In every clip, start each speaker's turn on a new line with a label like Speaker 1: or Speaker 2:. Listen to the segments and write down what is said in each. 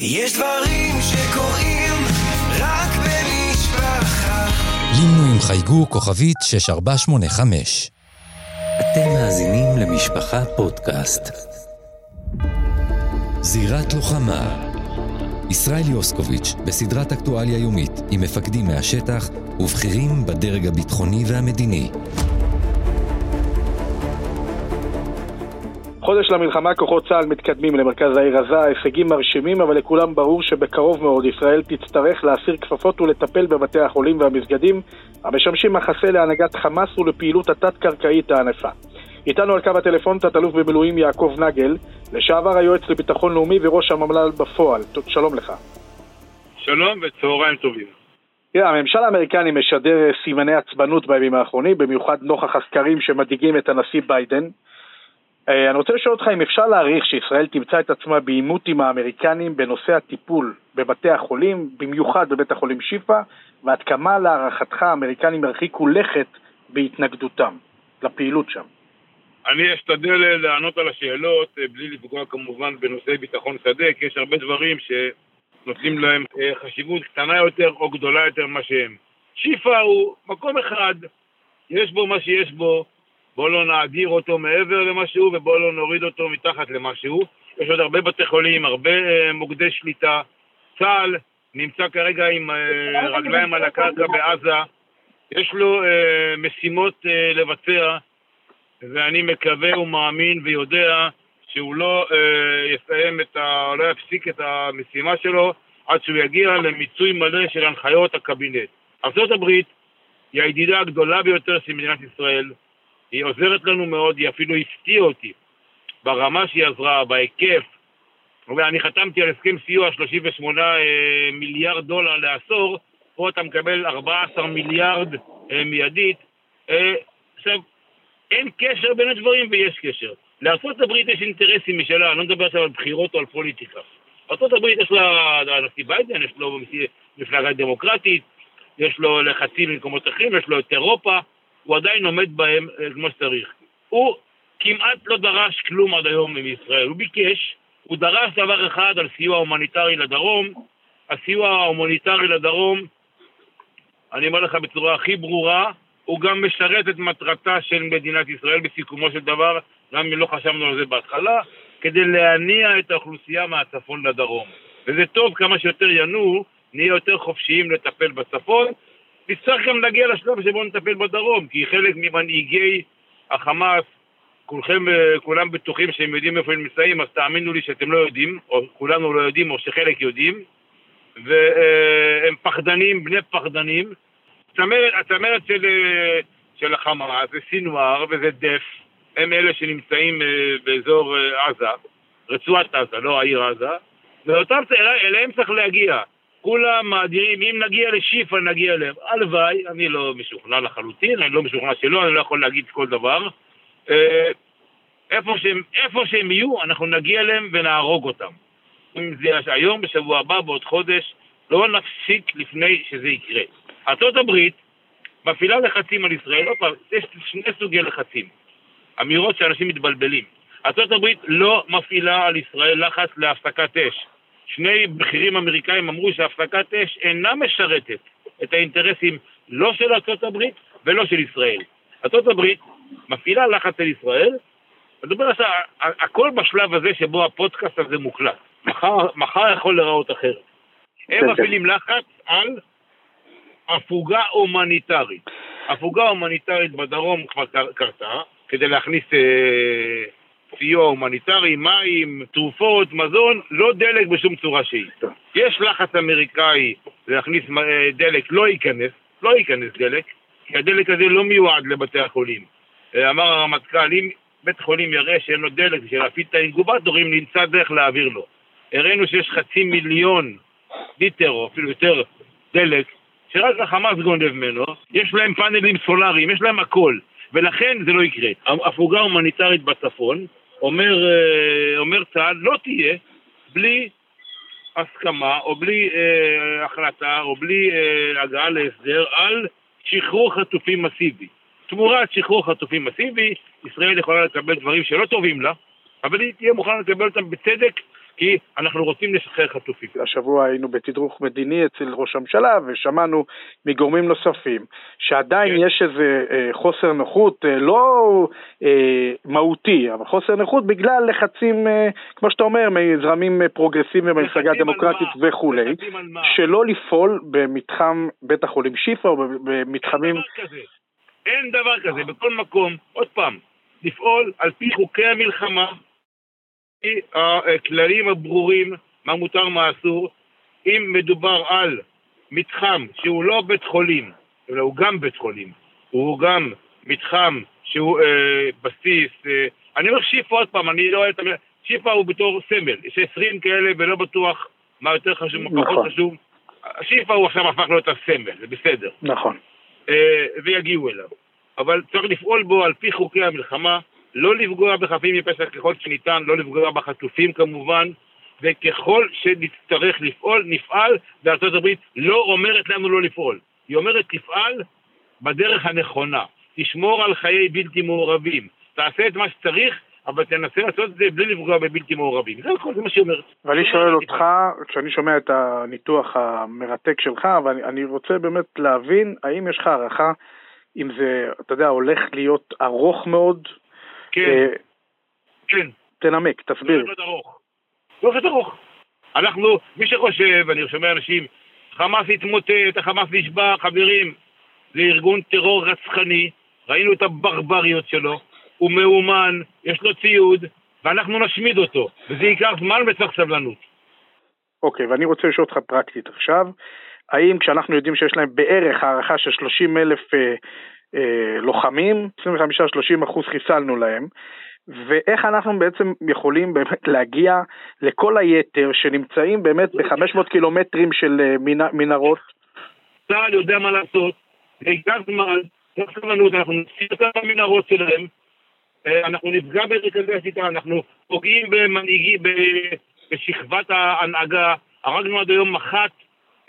Speaker 1: יש דברים שקורים רק במשפחה.
Speaker 2: לימנו עם חייגו כוכבית 6485.
Speaker 3: אתם מאזינים למשפחה פודקאסט. זירת לוחמה ישראל יוסקוביץ' בסדרת אקטואליה יומית עם מפקדים מהשטח ובכירים בדרג הביטחוני והמדיני.
Speaker 4: חודש למלחמה כוחות צה"ל מתקדמים למרכז העיר עזה, הישגים מרשימים, אבל לכולם ברור שבקרוב מאוד ישראל תצטרך להסיר כפפות ולטפל בבתי החולים והמסגדים המשמשים מחסה להנהגת חמאס ולפעילות התת-קרקעית הענפה. איתנו על קו הטלפון תת-אלוף במילואים יעקב נגל, לשעבר היועץ לביטחון לאומי וראש הממ"ל בפועל. שלום לך.
Speaker 5: שלום וצהריים טובים.
Speaker 4: תראה, הממשל האמריקני משדר סימני עצבנות בימים האחרונים, במיוחד נוכח הסקרים שמדאיגים את הנשיא ביידן. אה, אני רוצה לשאול אותך אם אפשר להעריך שישראל תמצא את עצמה בעימות עם האמריקנים בנושא הטיפול בבתי החולים, במיוחד בבית החולים שיפא, ועד כמה להערכתך האמריקנים ירחיקו לכת בהתנגדותם לפעילות שם.
Speaker 5: אני אשתדל אה, לענות על השאלות אה, בלי לפגוע כמובן בנושאי ביטחון שדה, כי יש הרבה דברים שנותנים להם חשיבות קטנה יותר או גדולה יותר ממה שהם. שיפא הוא מקום אחד, יש בו מה שיש בו, בואו לא נאדיר אותו מעבר למשהו ובואו לא נוריד אותו מתחת למשהו. יש עוד הרבה בתי חולים, הרבה uh, מוקדי שליטה. צה"ל נמצא כרגע עם uh, רגליים על הקרקע בעזה. יש לו uh, משימות uh, לבצע, ואני מקווה ומאמין ויודע שהוא לא uh, יסיים את ה... לא יפסיק את המשימה שלו עד שהוא יגיע למיצוי מלא של הנחיות הקבינט. ארה"ב היא הידידה הגדולה ביותר של מדינת ישראל. היא עוזרת לנו מאוד, היא אפילו הפתיעה אותי ברמה שהיא עזרה, בהיקף. ואני חתמתי על הסכם סיוע 38 אה, מיליארד דולר לעשור, פה אתה מקבל 14 מיליארד אה, מיידית. אה, עכשיו, אין קשר בין הדברים ויש קשר. לארה"ב יש אינטרסים משלה, אני לא מדבר עכשיו על בחירות או על פוליטיקה. ארה"ב יש לה, הנשיא ביידן, יש לו מפלגה דמוקרטית, יש לו לחצים במקומות אחרים, יש לו את אירופה, הוא עדיין עומד בהם אה, כמו שצריך. הוא כמעט לא דרש כלום עד היום מישראל. הוא ביקש, הוא דרש דבר אחד על סיוע הומניטרי לדרום. הסיוע ההומניטרי לדרום, אני אומר לך בצורה הכי ברורה, הוא גם משרת את מטרתה של מדינת ישראל בסיכומו של דבר, גם אם לא חשבנו על זה בהתחלה, כדי להניע את האוכלוסייה מהצפון לדרום. וזה טוב, כמה שיותר ינועו, נהיה יותר חופשיים לטפל בצפון, נצטרך גם להגיע לשלב שבו נטפל בדרום, כי חלק ממנהיגי החמאס, כולכם, אה, כולם בטוחים שהם יודעים איפה הם נמצאים, אז תאמינו לי שאתם לא יודעים, או כולנו לא יודעים, או שחלק יודעים, והם פחדנים, בני פחדנים. הצמרת, של, אה, של החמאס זה סינואר וזה דף, הם אלה שנמצאים אה, באזור עזה, רצועת עזה, לא העיר עזה, ואותם, אליהם צריך להגיע. כולם מאדירים, אם נגיע לשיפא נגיע אליהם. הלוואי, אני לא משוכנע לחלוטין, אני לא משוכנע שלא, אני לא יכול להגיד כל דבר. אה, איפה שהם, איפה שהם יהיו, אנחנו נגיע אליהם ונהרוג אותם. אם זה היום, בשבוע הבא, בעוד חודש, לא נפסיק לפני שזה יקרה. ארה"ב מפעילה לחצים על ישראל, עוד פעם, יש שני סוגי לחצים. אמירות שאנשים מתבלבלים. ארה"ב לא מפעילה על ישראל לחץ להפסקת אש. שני בכירים אמריקאים אמרו שהפסקת אש אינה משרתת את האינטרסים לא של ארה"ב ולא של ישראל. ארה"ב מפעילה לחץ על ישראל, מדבר עכשיו, הכל בשלב הזה שבו הפודקאסט הזה מוקלט. מחר, מחר יכול להיראות אחרת. הם מפעילים לחץ על הפוגה הומניטרית. הפוגה הומניטרית בדרום כבר קרתה, כדי להכניס אה, סיוע הומניטרי, מים, תרופות, מזון, לא דלק בשום צורה שהיא. יש לחץ אמריקאי להכניס אה, דלק, לא ייכנס, לא ייכנס דלק, כי הדלק הזה לא מיועד לבתי החולים. אה, אמר הרמטכ"ל, אם בית חולים יראה שאין לו דלק בשביל להפעיל את האינקובטורים, נמצא דרך להעביר לו. הראינו שיש חצי מיליון ליטר, או אפילו יותר, דלק, שרק החמאס גונב ממנו, יש להם פאנלים סולאריים, יש להם הכל. ולכן זה לא יקרה. הפוגה הומניטרית בצפון, אומר, אה, אומר צה"ל, לא תהיה בלי הסכמה או בלי אה, החלטה או בלי אה, הגעה להסדר על שחרור חטופים מסיבי. תמורת שחרור חטופים מסיבי, ישראל יכולה לקבל דברים שלא טובים לה, אבל היא תהיה מוכנה לקבל אותם בצדק כי אנחנו רוצים לשחרר חטופים.
Speaker 4: השבוע היינו בתדרוך מדיני אצל ראש הממשלה ושמענו מגורמים נוספים שעדיין
Speaker 5: כן.
Speaker 4: יש איזה אה, חוסר נוחות, אה, לא אה, מהותי, אבל חוסר נוחות בגלל לחצים, אה, כמו שאתה אומר, מזרמים אה, פרוגרסיביים במפלגה הדמוקרטית? וכולי? שלא לפעול במתחם בית החולים שיפא או במתחמים...
Speaker 5: אין דבר כזה. אין דבר כזה. בכל מקום, עוד פעם, לפעול על פי חוקי המלחמה, הכללים הברורים, מה מותר, מה אסור. אם מדובר על מתחם שהוא לא בית חולים, אלא הוא גם בית חולים, הוא גם מתחם שהוא אה, בסיס, אה, אני אומר שיפא עוד פעם, אני לא אוהב את המילה, שיפא הוא בתור סמל, יש 20 כאלה ולא בטוח מה יותר חשוב, מה
Speaker 4: נכון.
Speaker 5: פחות חשוב. שיפא הוא עכשיו הפך להיות הסמל, זה בסדר.
Speaker 4: נכון.
Speaker 5: אה, ויגיעו אליו. אבל צריך לפעול בו על פי חוקי המלחמה, לא לפגוע בחפים מפשע ככל שניתן, לא לפגוע בחטופים כמובן, וככל שנצטרך לפעול, נפעל, וארצות הברית לא אומרת לנו לא לפעול. היא אומרת תפעל בדרך הנכונה, תשמור על חיי בלתי מעורבים, תעשה את מה שצריך, אבל תנסה לעשות את זה בלי לפגוע בבלתי מעורבים. זה הכל, זה מה שהיא אומרת.
Speaker 4: ואני שואל אותך, כשאני שומע את הניתוח המרתק שלך, ואני אני רוצה באמת להבין, האם יש לך הערכה אם זה, אתה יודע, הולך להיות ארוך מאוד?
Speaker 5: כן,
Speaker 4: אה,
Speaker 5: כן.
Speaker 4: תנמק,
Speaker 5: זה
Speaker 4: תסביר.
Speaker 5: להיות ארוך. זה הולך להיות ארוך. אנחנו, מי שחושב, אני שומע אנשים, חמאס יתמוטט, החמאס נשבע, חברים, זה ארגון טרור רצחני, ראינו את הברבריות שלו, הוא מאומן, יש לו ציוד, ואנחנו נשמיד אותו, וזה ייקח זמן וצריך סבלנות.
Speaker 4: אוקיי, ואני רוצה לשאול אותך פרקטית עכשיו, האם כשאנחנו יודעים שיש להם בערך הערכה של 30 אלף אה, לוחמים, 25-30 אחוז חיסלנו להם, ואיך אנחנו בעצם יכולים באמת להגיע לכל היתר שנמצאים באמת ב-500 קילומטרים של אה, מנ- מנהרות?
Speaker 5: צה"ל יודע מה לעשות, ייקח זמן, אנחנו נוציא אותם במנהרות שלהם, אה, אנחנו נפגע במרכזי השיטה, אנחנו פוגעים במנהיגי, בשכבת ההנהגה, הרגנו עד היום מח"ט,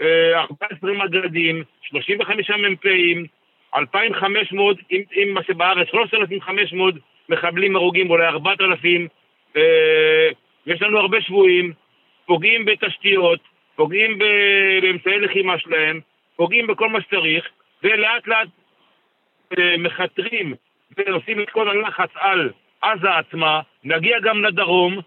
Speaker 5: אה, 14 מג"דים, 35 מ"פים, 2,500, עם, עם מה שבארץ, 3,500 מחבלים הרוגים, אולי 4,000, אה, יש לנו הרבה שבויים, פוגעים בתשתיות, פוגעים באמצעי לחימה שלהם, פוגעים בכל מה שצריך, ולאט לאט אה, מכתרים ועושים את כל הלחץ על עזה עצמה, נגיע גם לדרום,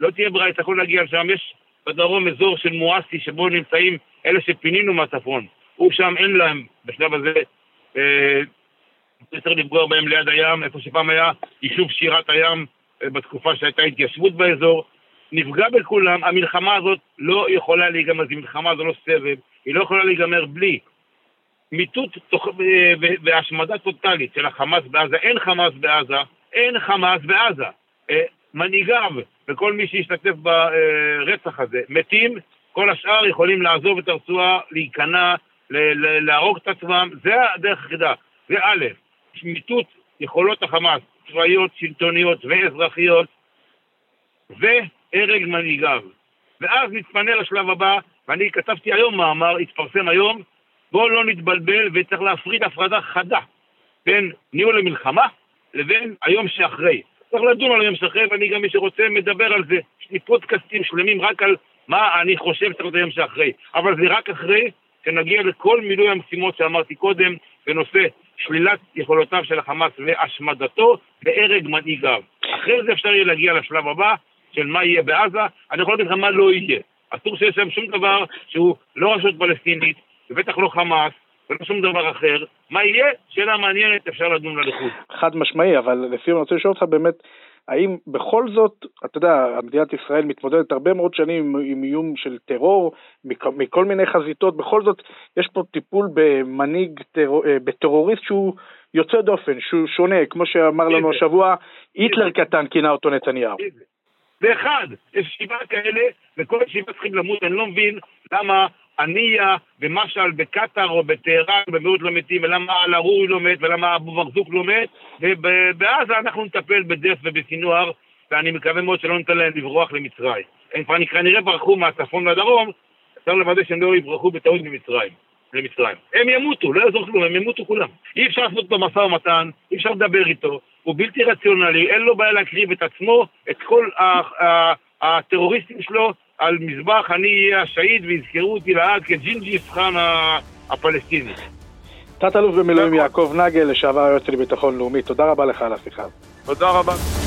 Speaker 5: לא תהיה ברירה, יצטרכו להגיע לשם, יש בדרום אזור של מואסי שבו נמצאים אלה שפינינו מהצפון, הוא שם אין להם בשלב הזה, צריך לפגוע בהם ליד הים, איפה שפעם היה יישוב שירת הים אה, בתקופה שהייתה התיישבות באזור, נפגע בכולם, המלחמה הזאת לא יכולה להיגמר, זו מלחמה, זו לא סבב, היא לא יכולה להיגמר בלי מיטוט תוך- ו- והשמדה טוטאלית של החמאס בעזה. אין חמאס בעזה, אין חמאס בעזה. אה, מנהיגיו וכל מי שהשתתף ברצח הזה מתים, כל השאר יכולים לעזוב את הרצועה, להיכנע, להרוג את עצמם, זה הדרך היחידה. זה א', מיטוט יכולות החמאס, צבאיות, שלטוניות ואזרחיות, והרג מנהיגיו. ואז נתפנה לשלב הבא, ואני כתבתי היום מאמר, התפרסם היום, בואו לא נתבלבל וצריך להפריד הפרדה חדה בין ניהול המלחמה לבין היום שאחרי. צריך לדון על היום שאחרי, ואני גם מי שרוצה מדבר על זה. יש לי פודקאסטים שלמים רק על מה אני חושב שצריך להיות היום שאחרי. אבל זה רק אחרי שנגיע לכל מילוי המשימות שאמרתי קודם בנושא שלילת יכולותיו של החמאס והשמדתו והרג מנהיגיו. אחרי זה אפשר יהיה להגיע לשלב הבא של מה יהיה בעזה. אני יכול להגיד לך מה לא יהיה. אסור שיש שם שום דבר שהוא לא רשות פלסטינית, ובטח לא חמאס, ולא שום דבר אחר. מה יהיה? שאלה מעניינת, אפשר לדון לה לחוד.
Speaker 4: חד משמעי, אבל לסיום אני רוצה לשאול אותך באמת, האם בכל זאת, אתה יודע, מדינת ישראל מתמודדת הרבה מאוד שנים עם, עם איום של טרור, מכל, מכל מיני חזיתות, בכל זאת יש פה טיפול במנהיג, טרור, אה, בטרוריסט שהוא יוצא דופן, שהוא שונה, כמו שאמר לנו? השבוע, היטלר קטן כינה אותו נתניהו.
Speaker 5: ואחד, יש שבעה כאלה, וכל שבעה צריכים למות, אני לא מבין למה הנייה ומשעל בקטאר או בטהרן במיעוט לא מתים, ולמה אל-ערורי לא מת, ולמה אבו מרזוק לא מת, ובעזה אנחנו נטפל בדף ובסינואר, ואני מקווה מאוד שלא ניתן להם לברוח למצרים. הם כבר כנראה ברחו מהצפון לדרום, צריך לוודא שהם לא יברחו בטעות ממצרים. למצרים. הם ימותו, לא יעזור כלום, הם ימותו כולם. אי אפשר לעשות אותו משא ומתן, אי אפשר לדבר איתו, הוא בלתי רציונלי, אין לו בעיה להקריב את עצמו, את כל הטרוריסטים שלו על מזבח אני אהיה השהיד ויזכרו אותי לעד כג'ינג'יס חאן הפלסטיני.
Speaker 4: תת-אלוף במילואים
Speaker 5: נכון.
Speaker 4: יעקב נגל, לשעבר היועץ לביטחון לאומי, תודה רבה לך על השיחה.
Speaker 5: תודה רבה.